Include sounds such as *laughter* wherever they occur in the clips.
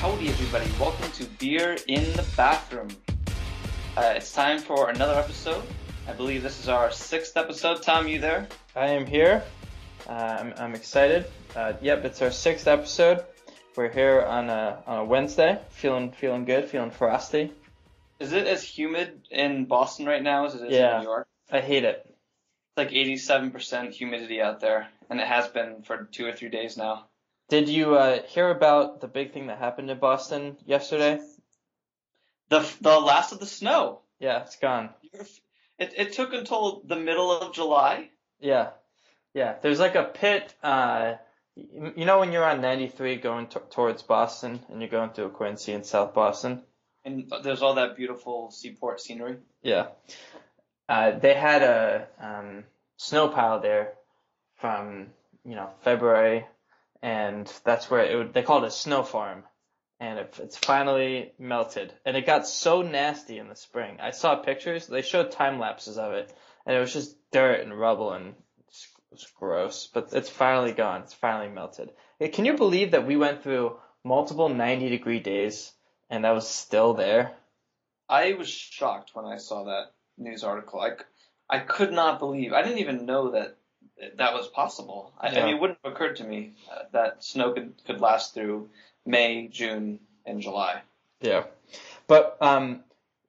Howdy, everybody. Welcome to Beer in the Bathroom. Uh, it's time for another episode. I believe this is our sixth episode. Tom, you there? I am here. Uh, I'm, I'm excited. Uh, yep, it's our sixth episode. We're here on a, on a Wednesday, feeling feeling good, feeling frosty. Is it as humid in Boston right now as it is Yeah. in New York? I hate it. It's like 87% humidity out there, and it has been for two or three days now. Did you uh, hear about the big thing that happened in Boston yesterday? The the last of the snow. Yeah, it's gone. It it took until the middle of July. Yeah, yeah. There's like a pit. Uh, you know when you're on 93 going t- towards Boston and you're going through Quincy and South Boston. And there's all that beautiful seaport scenery. Yeah. Uh, they had a um, snow pile there from you know February, and that's where it would, they called it a snow farm, and it, it's finally melted, and it got so nasty in the spring. I saw pictures. They showed time lapses of it, and it was just dirt and rubble, and it was gross. But it's finally gone. It's finally melted. Can you believe that we went through multiple 90 degree days, and that was still there? I was shocked when I saw that news article. i, I could not believe. I didn't even know that that was possible. I, I mean, it wouldn't have occurred to me uh, that snow could could last through May, June, and July. Yeah. But um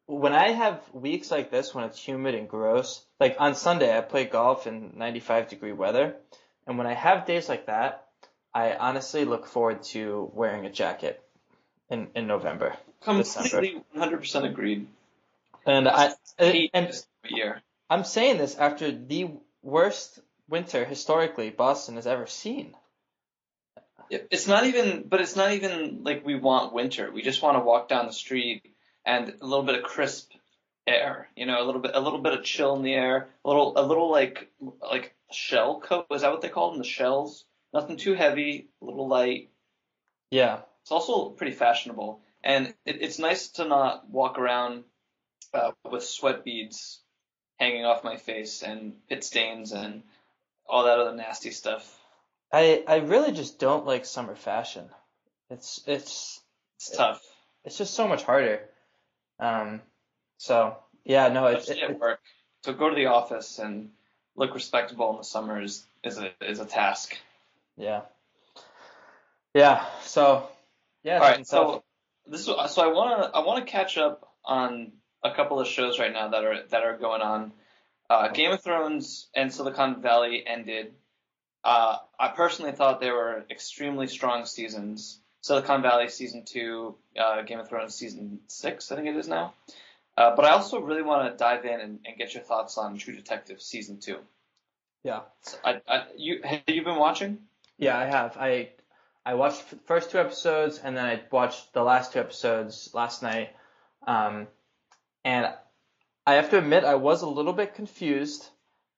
when I have weeks like this when it's humid and gross, like on Sunday I play golf in 95 degree weather, and when I have days like that, I honestly look forward to wearing a jacket in in November. Completely, 100% agreed. And I and this time of year. I'm saying this after the worst winter historically Boston has ever seen. It's not even, but it's not even like we want winter. We just want to walk down the street and a little bit of crisp air, you know, a little bit, a little bit of chill in the air, a little, a little like, like shell coat. Is that what they call them? The shells. Nothing too heavy, a little light. Yeah. It's also pretty fashionable, and it, it's nice to not walk around uh, with sweat beads hanging off my face and pit stains and all that other nasty stuff. I I really just don't like summer fashion. It's it's It's tough. it's just so much harder. Um, so yeah, no, it's it, at work. To go to the office and look respectable in the summer is, is a is a task. yeah, yeah. So yeah, All right, so this is, so I want to I want to catch up on a couple of shows right now that are that are going on. Uh, Game of Thrones and Silicon Valley ended. Uh, I personally thought they were extremely strong seasons. Silicon Valley season two, uh, Game of Thrones season six, I think it is now. Uh, but I also really want to dive in and, and get your thoughts on True Detective season two. yeah, So I, I, you have you been watching? yeah. I have I I watched the first two episodes and then I watched the last two episodes last night. Um, and I have to admit I was a little bit confused.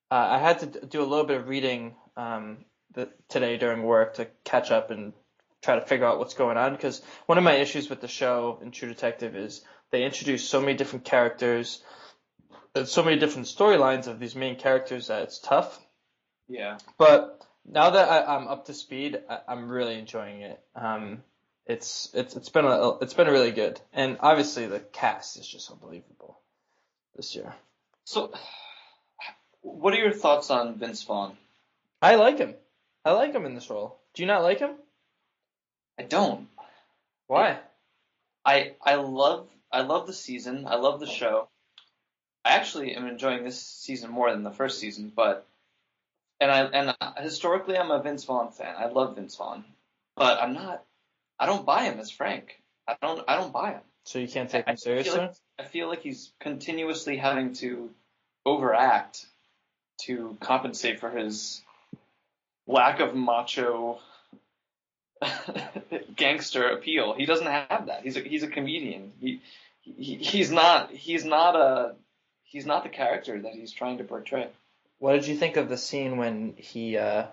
Uh, I had to do a little bit of reading um, the, today during work to catch up and try to figure out what's going on because one of my issues with the show in True Detective is they introduce so many different characters and so many different storylines of these main characters that it's tough. Yeah. But now that I, I'm up to speed, I, I'm really enjoying it. Um, it's it's it's been a, it's been really good, and obviously the cast is just unbelievable this year. So, what are your thoughts on Vince Vaughn? I like him. I like him in this role. Do you not like him? I don't. Why? I I love I love the season. I love the show. I actually am enjoying this season more than the first season, but and I and historically I'm a Vince Vaughn fan. I love Vince Vaughn, but I'm not. I don't buy him as Frank. I don't. I don't buy him. So you can't take I him seriously? like, I feel like he's continuously having to overact to compensate for his lack of macho *laughs* gangster appeal. He doesn't have that. He's a, he's a comedian. He, he he's not he's not a he's not the character that he's trying to portray. What did you think of the scene when he? uh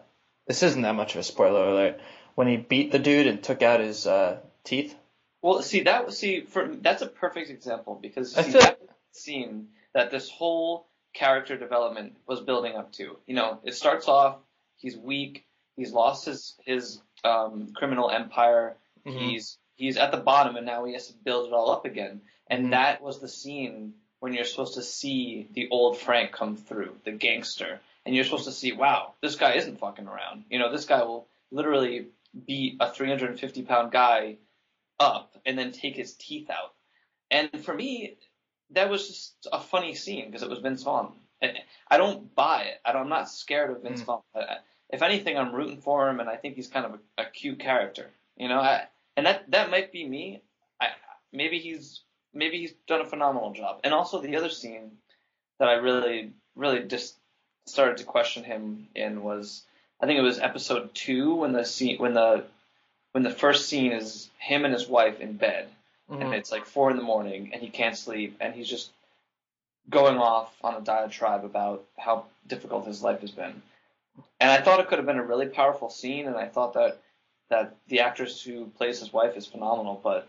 This isn't that much of a spoiler alert. When he beat the dude and took out his uh teeth. Well, see that see for that's a perfect example because see, that scene that this whole character development was building up to. You know, it starts off he's weak, he's lost his his um, criminal empire, Mhm. he's he's at the bottom and now he has to build it all up again. And Mhm. that was the scene when you're supposed to see the old Frank come through, the gangster, and you're supposed to see, wow, this guy isn't fucking around. You know, this guy will literally beat a 350 pound guy up and then take his teeth out. And for me, that was just a funny scene because it was Vince Vaughn. I don't buy it. I don't, I'm not scared of Vince Mm. Vaughn. If anything, I'm rooting for him, and I think he's kind of a, a cute character. You know, I, and that that might be me. I, maybe he's maybe he's done a phenomenal job. And also the other scene that I really really just started to question him in was I think it was episode two when the scene when the when the first scene is him and his wife in bed and Mhm. it's like four in the morning and he can't sleep and he's just going off on a diatribe about how difficult his life has been. And I thought it could have been a really powerful scene and I thought that that the actress who plays his wife is phenomenal, but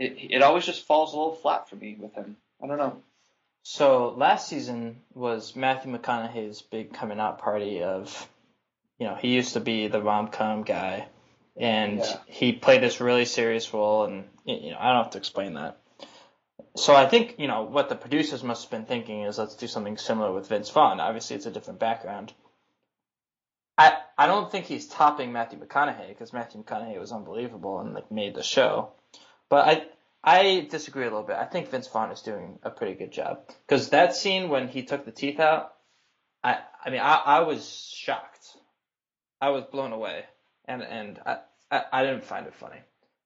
it it always just falls a little flat for me with him. I don't know. So last season was Matthew McConaughey's big coming out party of, you know, he used to be the rom com guy, and Yeah. he played this really serious role, and you know, I don't have to explain that. So I think you know what the producers must have been thinking is let's do something similar with Vince Vaughn. Obviously, it's a different background. I I don't think he's topping Matthew McConaughey because Matthew McConaughey was unbelievable and like made the show, but I I disagree a little bit. I think Vince Vaughn is doing a pretty good job because that scene when he took the teeth out, I I mean I, I was shocked, I was blown away, and and I, I, I didn't find it funny,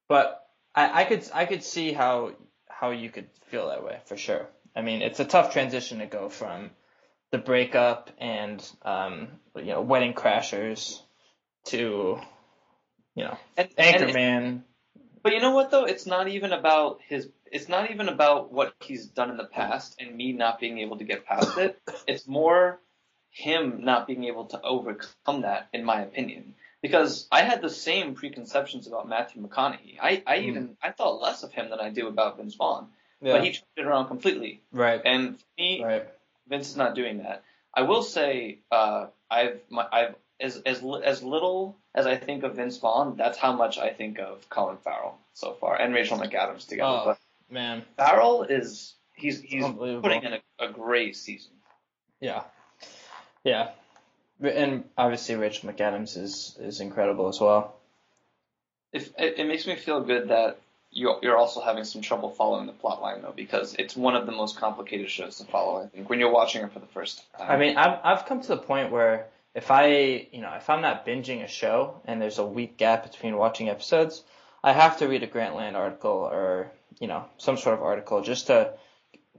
but I, I could I could see how how you could feel that way for sure. I mean it's a tough transition to go from the breakup and um you know wedding crashers to you know And, and Anchorman. But you know what though? It's not even about his. It's not even about what he's done in the past and me not being able to get past it. It's more him not being able to overcome that, in my opinion. Because I had the same preconceptions about Matthew McConaughey. I, I even I thought less of him than I do about Vince Vaughn. yeah. But he turned it around completely. right. And for me, Right. Vince is not doing that. I will say, uh, I've my, I've as as as little as I think of Vince Vaughn, that's how much I think of Colin Farrell so far and Rachel McAdams together. Oh, but man. Farrell is he's he's putting in a, a great season. Yeah. Yeah. And obviously Rachel McAdams is, is incredible as well. If it, it makes me feel good that you're you're also having some trouble following the plot line though, because it's one of the most complicated shows to follow. I think when you're watching it for the first time. I mean, I've, I've come to the point where if I, you know, if I'm not binging a show and there's a week gap between watching episodes, I have to read a Grantland article or, you know, some sort of article just to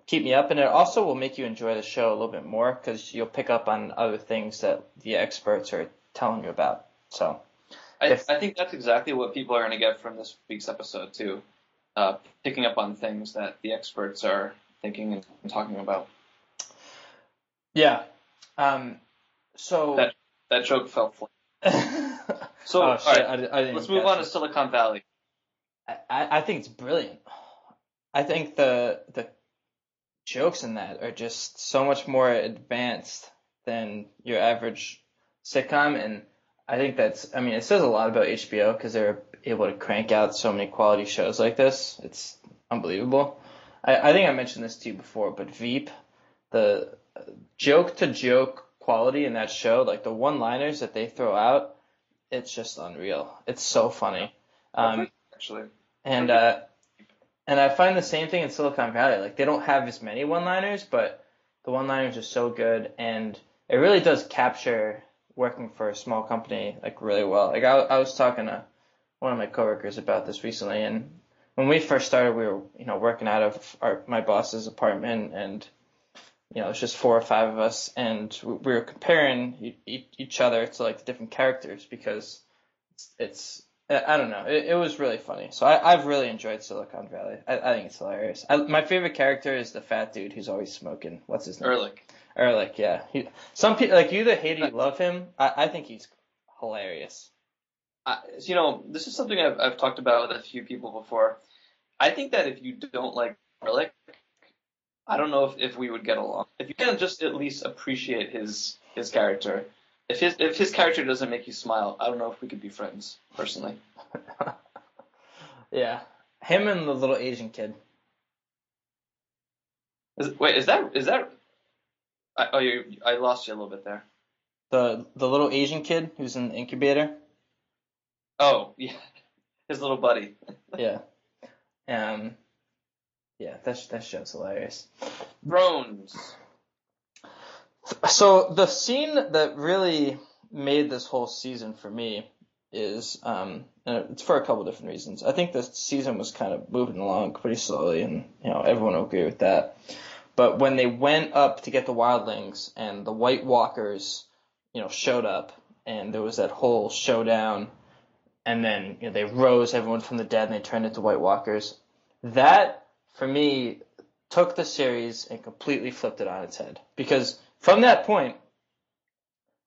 keep me up. And it also will make you enjoy the show a little bit more because you'll pick up on other things that the experts are telling you about. So, I, if- I think that's exactly what people are going to get from this week's episode too, uh, picking up on things that the experts are thinking and talking about. yeah. Um, so. That- That joke fell flat. *laughs* So, oh, all right, I, I let's move on it. to Silicon Valley. I, I I think it's brilliant. I think the the jokes in that are just so much more advanced than your average sitcom, and I think that's. I mean, it says a lot about HBO because they're able to crank out so many quality shows like this. It's unbelievable. I, I think I mentioned this to you before, but Veep, the joke to joke quality in that show, like the one liners that they throw out, it's just unreal. It's so funny. Um, Actually, and uh, and I find the same thing in Silicon Valley. Like they don't have as many one-liners, but the one-liners are so good, and it really does capture working for a small company like really well. Like I, I was talking to one of my coworkers about this recently, and when we first started, we were you know working out of our my boss's apartment, and you know it's just four or five of us, and we we were comparing each other to like the different characters because it's I don't know. It, it was really funny. So I, I've really enjoyed Silicon Valley. I, I think it's hilarious. I, my favorite character is the fat dude who's always smoking. What's his name? Ehrlich. Ehrlich, yeah. He, some people like you either hate or uh, love him. I, I think he's hilarious. I, you know, this is something I've, I've talked about with a few people before. I think that if you don't like Ehrlich, I don't know if, if we would get along. If you can just at least appreciate his his character, if his if his character doesn't make you smile, I don't know if we could be friends personally. *laughs* Yeah, him and the little Asian kid. Is, wait, is that is that? I, oh, you, I lost you a little bit there. The the little Asian kid who's in the incubator. Oh, yeah, *laughs* his little buddy. *laughs* Yeah. Um. Yeah, that that show's hilarious. Drones. So the scene that really made this whole season for me is um it's for a couple different reasons. I think the season was kind of moving along pretty slowly and you know everyone will agree with that. But when they went up to get the wildlings and the White Walkers, you know, showed up and there was that whole showdown and then you know, they rose everyone from the dead and they turned into White Walkers. That for me took the series and completely flipped it on its head because from that point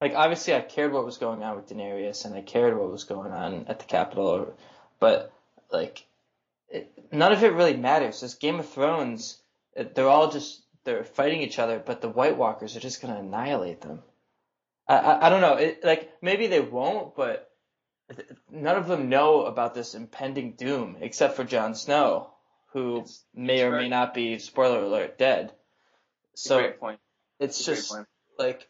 like obviously I cared what was going on with Daenerys and I cared what was going on at the capital, but like it, none of it really matters. This Game of Thrones, it, they're all just they're fighting each other, but the White Walkers are just gonna annihilate them. I I, I don't know. It, like maybe they won't, but none of them know about this impending doom except for Jon Snow, who it's, may or right. may not be spoiler alert dead. So it's just like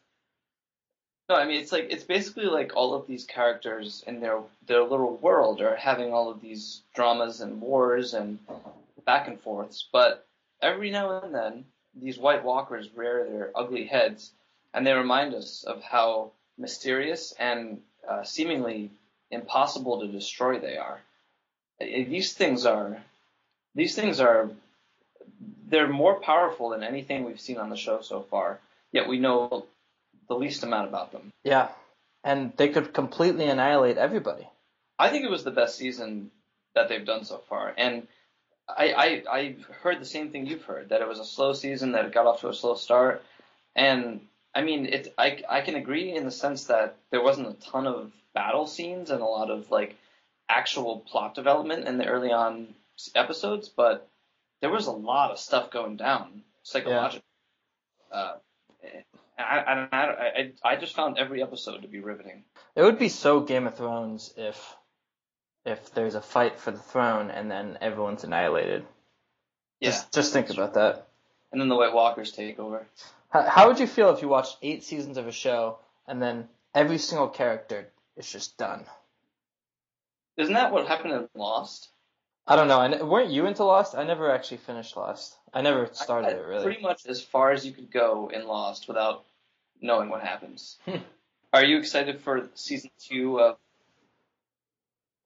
no, I mean it's like it's basically like all of these characters in their their little world are having all of these dramas and wars and back and forths, but every now and then these White Walkers rear their ugly heads and they remind us of how mysterious and uh, seemingly impossible to destroy they are. These things are these things are they're more powerful than anything we've seen on the show so far. Yet we know the least amount about them. Yeah, and they could completely annihilate everybody. I think it was the best season that they've done so far, and I, I I heard the same thing you've heard that it was a slow season that it got off to a slow start, and I mean it I I can agree in the sense that there wasn't a ton of battle scenes and a lot of like actual plot development in the early on episodes, but there was a lot of stuff going down psychologically. Yeah. Uh, I, I, I, I just found every episode to be riveting. It would be so Game of Thrones if if there's a fight for the throne and then everyone's annihilated. Yeah. Just, just think about that. And then the White Walkers take over. How, how would you feel if you watched eight seasons of a show and then every single character is just done? Isn't that what happened in Lost? I don't know. I, weren't you into Lost? I never actually finished Lost. I never started I, it really. Pretty much as far as you could go in Lost without knowing what happens. Hmm. Are you excited for season two of?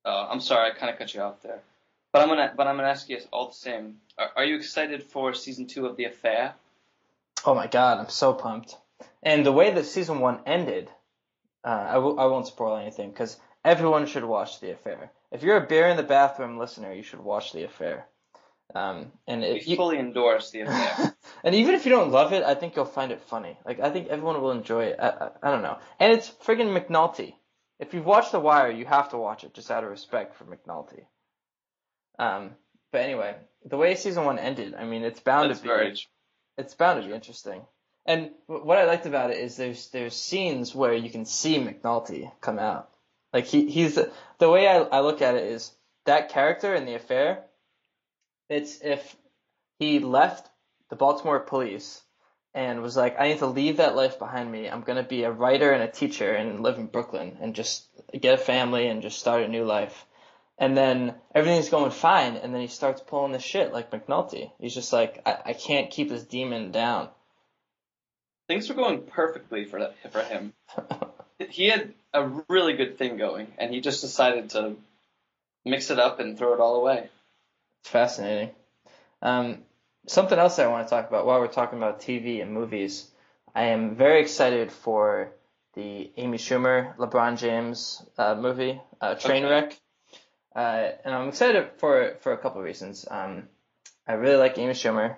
Uh, I'm sorry, I kind of cut you off there, but I'm gonna but I'm gonna ask you all the same. Are, are you excited for season two of The Affair? Oh my god, I'm so pumped! And the way that season one ended, uh, I w- I won't spoil anything because everyone should watch The Affair. If you're a beer in the bathroom listener, you should watch The Affair. Um, and if we you, fully endorse the affair. *laughs* and even if you don't love it, I think you'll find it funny. Like I think everyone will enjoy it. I, I, I don't know. And it's friggin' McNulty. If you've watched The Wire, you have to watch it just out of respect for McNulty. Um, but anyway, the way season one ended, I mean, it's bound That's to be. Very... It's bound to be interesting. And what I liked about it is there's there's scenes where you can see McNulty come out. Like he he's the way I I look at it is that character in the affair it's if he left the Baltimore police and was like, I need to leave that life behind me. I'm gonna be a writer and a teacher and live in Brooklyn and just get a family and just start a new life. And then everything's going fine, and then he starts pulling the shit like McNulty. He's just like, I, I can't keep this demon down. Things were going perfectly for that, for him. *laughs* he had a really good thing going, and he just decided to mix it up and throw it all away. It's fascinating. Um, something else I want to talk about while we're talking about TV and movies. I am very excited for the Amy Schumer LeBron James uh, movie, uh, Trainwreck. Okay. Uh, and I'm excited for for a couple of reasons. Um, I really like Amy Schumer.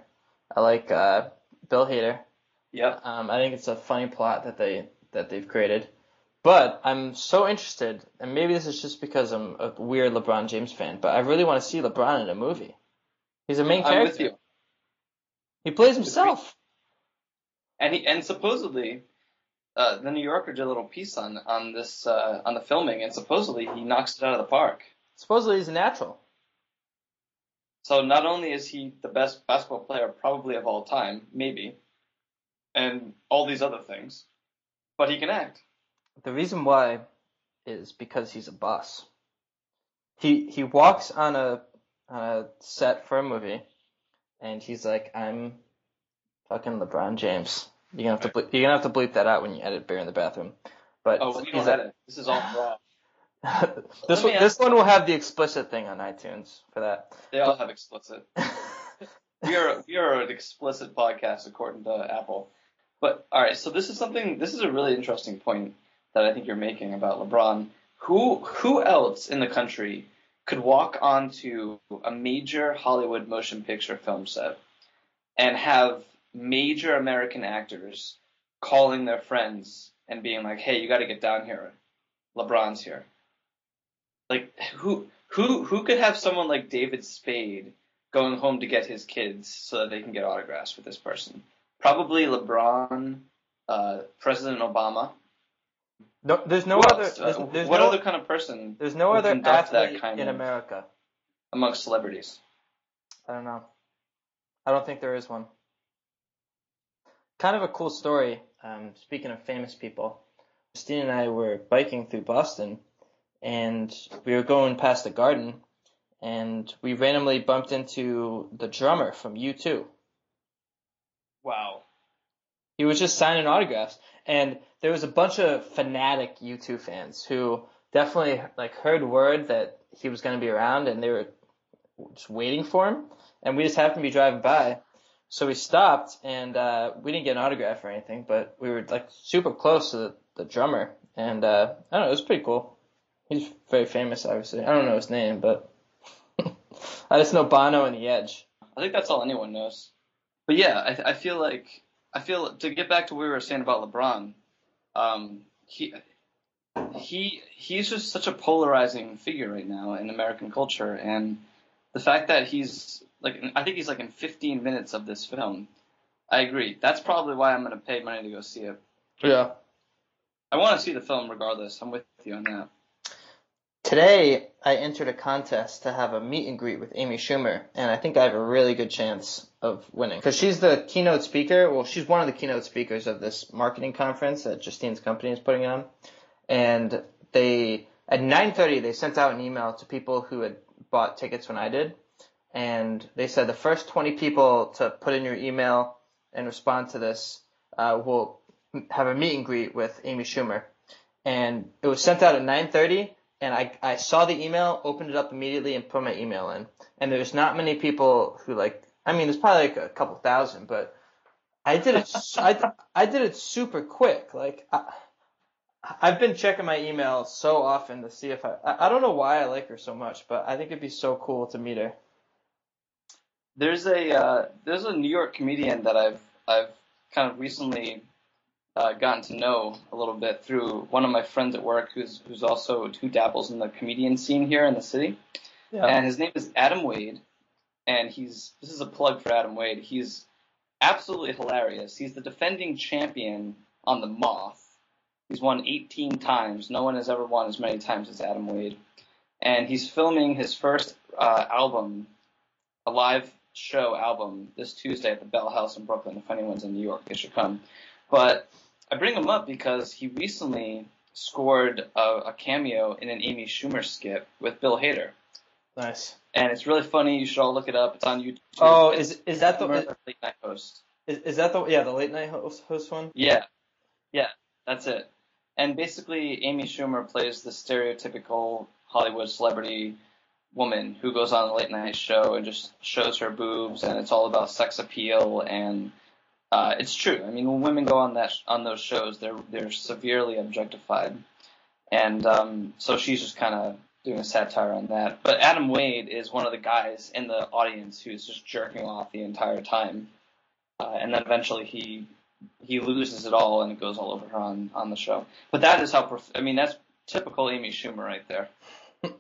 I like uh, Bill Hader. Yeah. Um, I think it's a funny plot that they that they've created. But I'm so interested, and maybe this is just because I'm a weird LeBron James fan, but I really want to see LeBron in a movie. He's a main I'm character. With you. He plays himself. And he and supposedly, uh, the New Yorker did a little piece on on this uh, on the filming, and supposedly he knocks it out of the park. Supposedly he's a natural. So not only is he the best basketball player probably of all time, maybe, and all these other things, but he can act. The reason why is because he's a boss. He he walks on a on a set for a movie, and he's like, "I'm fucking LeBron James." You're gonna have to ble- you're gonna have to bleep that out when you edit "Bear in the Bathroom." But Oh, we don't like- edit. This is all *laughs* raw. this one, this one will have the explicit thing on iTunes for that. They all have explicit. *laughs* we are we are an explicit podcast according to Apple. But all right, so this is something. This is a really interesting point that I think you're making about LeBron. Who who else in the country could walk onto a major Hollywood motion picture film set and have major American actors calling their friends and being like, "Hey, you got to get down here. LeBron's here." Like who who who could have someone like David Spade going home to get his kids so that they can get autographs with this person? Probably LeBron, uh, President Obama. No, there's no other. There's, there's what no, other kind of person there's no other conduct that athlete kind in of- America. amongst celebrities? I don't know. I don't think there is one. Kind of a cool story. Um, speaking of famous people, Christine and I were biking through Boston, and we were going past the garden, and we randomly bumped into the drummer from U2. Wow. He was just signing autographs, and there was a bunch of fanatic U2 fans who definitely like heard word that he was going to be around, and they were just waiting for him. And we just happened to be driving by, so we stopped, and uh, we didn't get an autograph or anything, but we were like super close to the, the drummer, and uh, I don't know, it was pretty cool. He's very famous, obviously. I don't know his name, but *laughs* I just know Bono and The Edge. I think that's all anyone knows. But yeah, I, I feel like I feel to get back to what we were saying about LeBron. Um, he he he's just such a polarizing figure right now in American culture, and the fact that he's like I think he's like in 15 minutes of this film. I agree. That's probably why I'm going to pay money to go see it. Yeah. I want to see the film regardless. I'm with you on that. Today, I entered a contest to have a meet and greet with Amy Schumer, and I think I have a really good chance of winning. Because she's the keynote speaker, well, she's one of the keynote speakers of this marketing conference that Justine's company is putting on. And they, at 9.30, they sent out an email to people who had bought tickets when I did. And they said the first 20 people to put in your email and respond to this uh, will have a meet and greet with Amy Schumer. And it was sent out at 9.30 and I, I saw the email, opened it up immediately, and put my email in. And there's not many people who like. I mean, there's probably like a couple thousand, but I did it. I, I did it super quick. Like I, I've been checking my email so often to see if I, I. I don't know why I like her so much, but I think it'd be so cool to meet her. There's a uh, there's a New York comedian that I've I've kind of recently uh, gotten to know a little bit through one of my friends at work who's who's also who dabbles in the comedian scene here in the city, Yeah. and his name is Adam Wade, and he's this is a plug for Adam Wade. He's absolutely hilarious. He's the defending champion on the Moth. He's won 18 times. No one has ever won as many times as Adam Wade, and he's filming his first uh, album, a live show album, this Tuesday at the Bell House in Brooklyn. If anyone's in New York, they should come. But I bring him up because he recently scored a, a cameo in an Amy Schumer skit with Bill Hader. nice. And it's really funny. You should all look it up. It's on YouTube. Oh, is is that the Murder Late Night Host. is, is that the yeah the late night host, host one? Yeah, yeah, that's it. And basically, Amy Schumer plays the stereotypical Hollywood celebrity woman who goes on a late night show and just shows her boobs, and it's all about sex appeal. And uh, it's true. I mean, when women go on that on those shows, they're they're severely objectified. And um, so she's just kind of doing a satire on that. But Adam Wade is one of the guys in the audience who's just jerking off the entire time. Uh, and then eventually he he loses it all and it goes all over her on, on the show. But that is how I mean that's typical Amy Schumer right there. *laughs*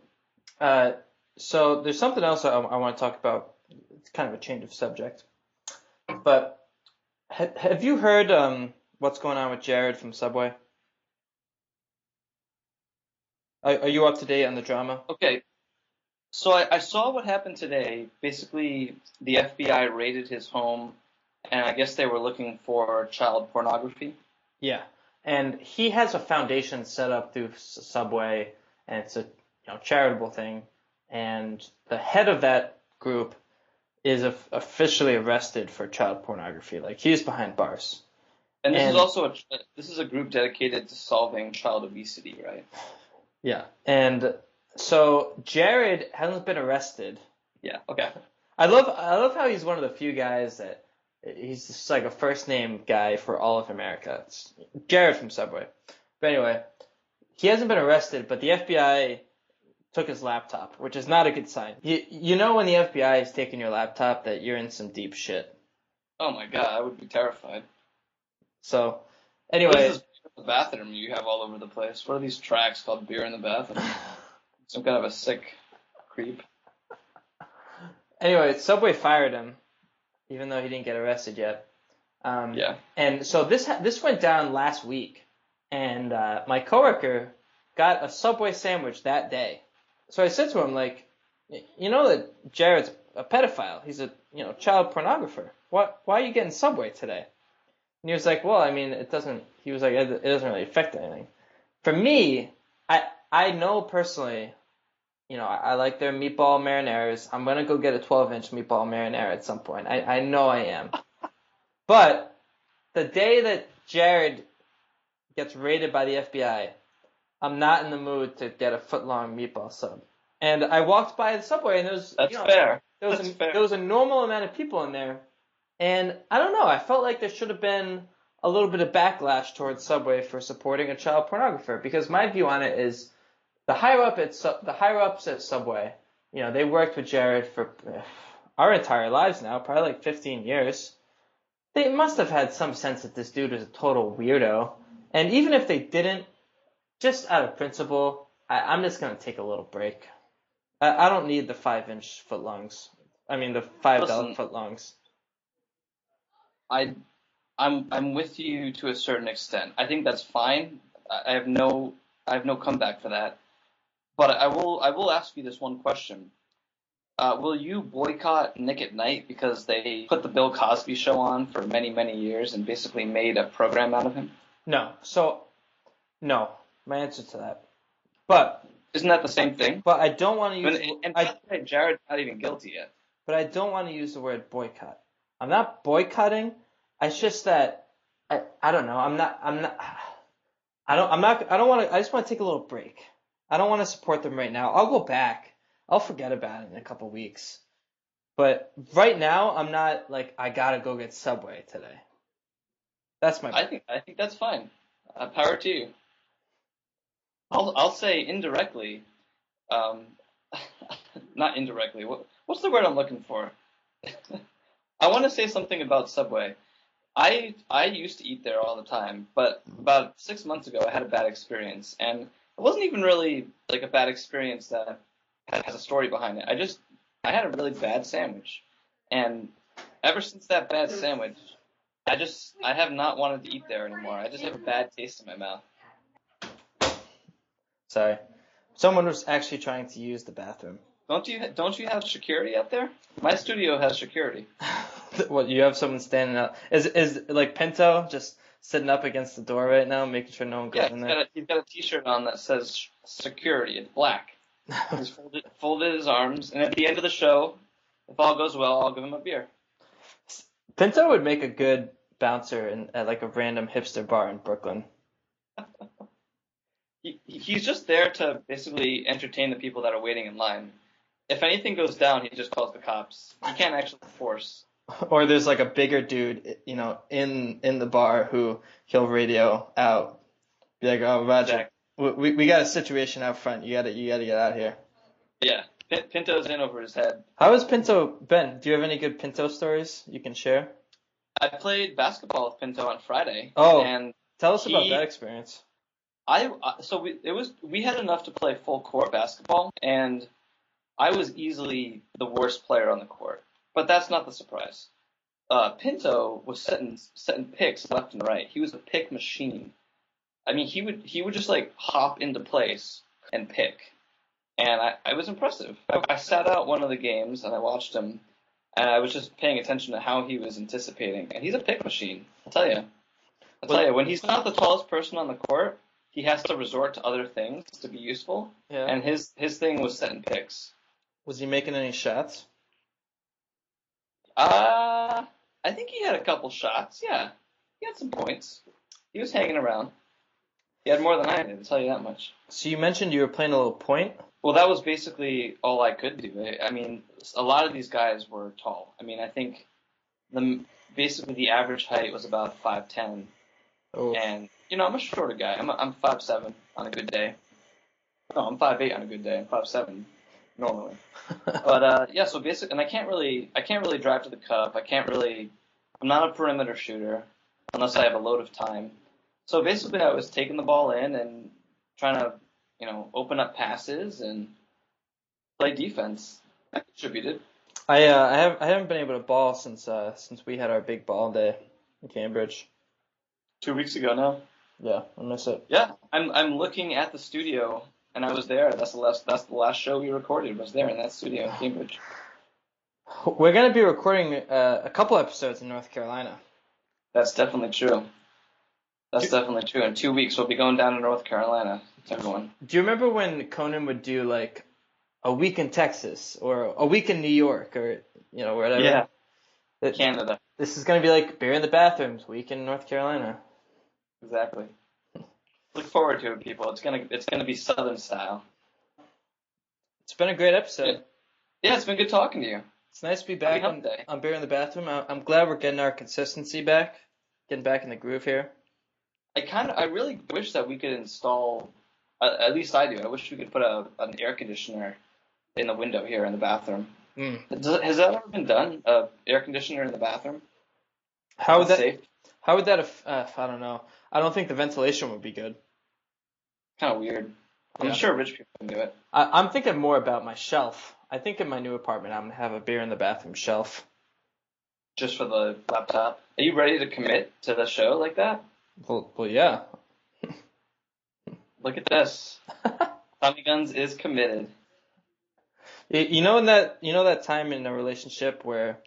Uh, so there's something else I, I want to talk about. It's kind of a change of subject, but ha- have you heard um, what's going on with Jared from Subway? Are, are you up to date on the drama? Okay, So I, I saw what happened today. Basically, the FBI raided his home, and I guess they were looking for child pornography. Yeah, and he has a foundation set up through Subway, and it's a you know charitable thing. And the head of that group is officially arrested for child pornography. Like he's behind bars. And this and, is also a this is a group dedicated to solving child obesity, right? Yeah, and so Jared hasn't been arrested. Yeah. Okay. I love I love how he's one of the few guys that he's just like a first name guy for all of America. It's Jared from Subway. But anyway, he hasn't been arrested, but the FBI took his laptop, which is not a good sign. You you know when the FBI is taking your laptop that you're in some deep shit. Oh my god, I would be terrified. So, anyway, the bathroom you have all over the place. What are these tracks called beer in the bathroom? *laughs* Some kind of a sick creep. Anyway, Subway fired him, even though he didn't get arrested yet. Um, yeah. And so this this went down last week, and uh, my coworker got a Subway sandwich that day. So I said to him like, you know that Jared's a pedophile. He's a you know child pornographer. What? Why are you getting Subway today? And he was like, well, I mean, it doesn't. He was like, it doesn't really affect anything. For me, I I know personally, you know, I, I like their meatball marinaras. I'm gonna go get a 12 inch meatball marinara at some point. I I know I am. *laughs* but the day that Jared gets raided by the FBI, I'm not in the mood to get a foot long meatball sub. And I walked by the subway and there was That's you know, fair. There was That's a, fair. there was a normal amount of people in there and I don't know. I felt like there should have been a little bit of backlash towards Subway for supporting a child pornographer because my view on it is the higher up at the higher ups at Subway, you know, they worked with Jared for our entire lives now, probably like 15 years. They must have had some sense that this dude was a total weirdo. And even if they didn't, just out of principle, I, am just gonna take a little break. I, I don't need the five inch footlongs. I mean the five dollar footlongs. I, I'm I'm with you to a certain extent. I think that's fine. I have no I have no comeback for that. But I will I will ask you this one question. Uh, will you boycott Nick at Nite because they put the Bill Cosby show on for many many years and basically made a program out of him? No. So, no. My answer to that. But isn't that the same thing? But I don't want to use. And, and I, Jared's not even guilty yet. But I don't want to use the word boycott. I'm not boycotting. It's just that I I don't know. I'm not I'm not *sighs* I don't I'm not I don't want to I just want to take a little break. I don't want to support them right now. I'll go back. I'll forget about it in a couple weeks. But right now I'm not like I got to go get Subway today. That's my I think I think that's fine. Uh, power to you. I'll I'll say indirectly um *laughs* not indirectly. What what's the word I'm looking for? *laughs* I want to say something about Subway. I I used to eat there all the time, but about six months ago I had a bad experience, and it wasn't even really like a bad experience that has a story behind it. I just I had a really bad sandwich, and ever since that bad sandwich, I just I have not wanted to eat there anymore. I just have a bad taste in my mouth. Sorry, someone was actually trying to use the bathroom. Don't you don't you have security up there? My studio has security. *laughs* what you have someone standing up? Is is like Pinto just sitting up against the door right now, making sure no one goes yeah, in there? Yeah, he's got a T-shirt on that says security. It's black. *laughs* he's folded, folded his arms, and at the end of the show, if all goes well, I'll give him a beer. Pinto would make a good bouncer in, at like a random hipster bar in Brooklyn. *laughs* he, he's just there to basically entertain the people that are waiting in line if anything goes down, he just calls the cops. He can't actually force. Or there's like a bigger dude, you know, in in the bar who he'll radio out, be like, "Oh, Roger, we we got a situation out front. You gotta you gotta get out here." Yeah, Pinto's in over his head. How is Pinto Ben? Do you have any good Pinto stories you can share? I played basketball with Pinto on Friday. Oh, and tell us he, about that experience. I so we it was we had enough to play full court basketball and I was easily the worst player on the court, but that's not the surprise. Uh, Pinto was setting setting picks left and right. He was a pick machine. I mean, he would he would just like hop into place and pick. and I, I was impressive. I, I sat out one of the games and I watched him, and I was just paying attention to how he was anticipating. And he's a pick machine. I'll tell you. I'll tell you, when he's not the tallest person on the court, he has to resort to other things to be useful. Yeah. And his his thing was setting picks. was he making any shots? Uh, I think he had a couple shots. Yeah, he had some points. He was hanging around. He had more than I did. I'll tell you that much. So you mentioned you were playing a little point. Well, that was basically all I could do. I, I mean, a lot of these guys were tall. I mean, I think the basically the average height was about five ten, Oh. and you know I'm a shorter guy. I'm I'm five seven on a good day. No, I'm five eight on a good day. I'm five seven normally. *laughs* But uh, yeah, so basically, and I can't really I can't really drive to the cup. I can't really. I'm not a perimeter shooter unless I have a load of time. So basically, I was taking the ball in and trying to you know open up passes and play defense. I contributed. I uh, I have I haven't been able to ball since uh since we had our big ball day in Cambridge. Two weeks ago now. Yeah, I miss it. Yeah, I'm I'm looking at the studio, and I was there. That's the last that's the last show we recorded. Was there in that studio in Cambridge. We're gonna be recording uh, a couple episodes in North Carolina. That's definitely true. That's Do- definitely true. In two weeks, we'll be going down to North Carolina. Everyone. Do you remember when Conan would do like a week in Texas or a week in New York or you know whatever? Yeah, Canada. This is gonna be like beer in the bathrooms week in North Carolina. Exactly. Look forward to it, people. It's gonna it's gonna be Southern style. It's been a great episode. Yeah, it's been good talking to you. It's nice to be back on, Day. on beer in the bathroom. I- I'm glad we're getting our consistency back, getting back in the groove here. I kind of I really wish that we could install. Uh, at least I do. I wish we could put a an air conditioner in the window here in the bathroom. Mm. Does, has that ever been done? A air conditioner in the bathroom? How would that? safe? How would that? Aff- uh, I don't know. I don't think the ventilation would be good. Kind of weird. I'm Yeah. sure rich people can do it. I, I'm thinking more about my shelf. I think in my new apartment I'm gonna have a beer in the bathroom shelf. Just for the laptop. Are you ready to commit to the show like that? Well, well yeah. *laughs* Look at this. *laughs* Tommy Guns is committed. You you know in that you know that time in a relationship where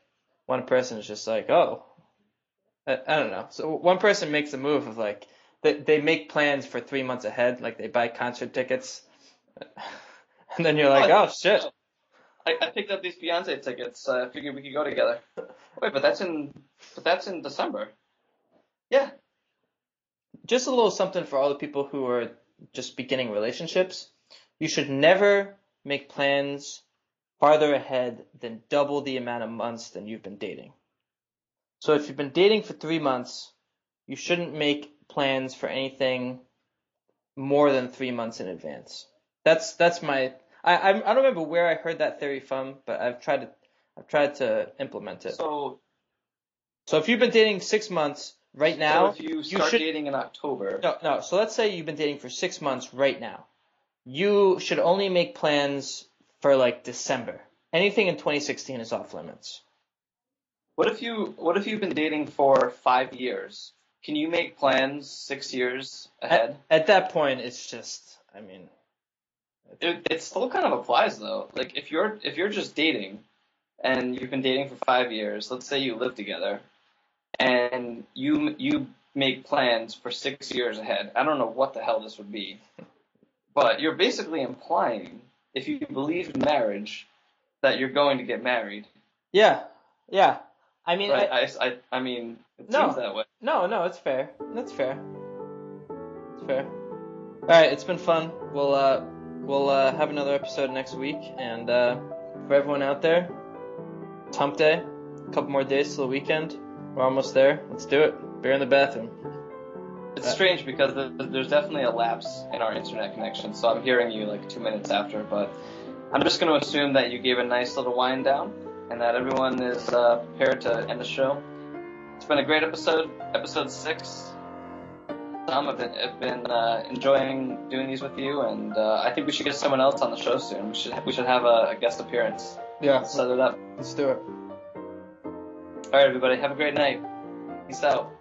one person is just like, oh, I, I don't know. So one person makes a move of like they they make plans for three months ahead, like they buy concert tickets, *laughs* and then you're like, oh, oh shit. I, I picked up these Beyonce tickets. I figured we could go together. Wait, but that's in but that's in December. Yeah. Just a little something for all the people who are just beginning relationships. You should never make plans farther ahead than double the amount of months than you've been dating. So if you've been dating for three months, you shouldn't make plans for anything more than three months in advance. That's that's my I I, don't remember where I heard that theory from, but I've tried to I've tried to implement it. So, So if you've been dating six months right now, so if you start should- dating in October, no, no. So let's say you've been dating for six months right now. You should only make plans for like December. Anything in 2016 is off limits. What if you what if you've been dating for five years? Can you make plans six years ahead? At that point, it's just, I mean, It, it still kind of applies though. Like if you're if you're just dating, and you've been dating for five years, let's say you live together, and you you make plans for six years ahead. I don't know what the hell this would be, but you're basically implying if you believe in marriage that you're going to get married. yeah, yeah. I mean, Right? I, I, I, I mean, it No. seems that way. no, no, it's fair. That's fair. It's fair. All right, it's been fun. We'll uh, we'll uh, have another episode next week, and uh, for everyone out there, it's Hump Day. A couple more days till the weekend. We're almost there. Let's do it. Beer in the bathroom. It's strange because there's definitely a lapse in our internet connection, so I'm hearing you like two minutes after, but I'm just going to assume that you gave a nice little wind down and that everyone is uh, prepared to end the show. It's been a great episode, episode six. Tom, I've been, I've been uh, enjoying doing these with you, and uh, I think we should get someone else on the show soon. We should we should have a, a guest appearance. Yeah, Set it up. let's do it. All right, everybody, have a great night. Peace out.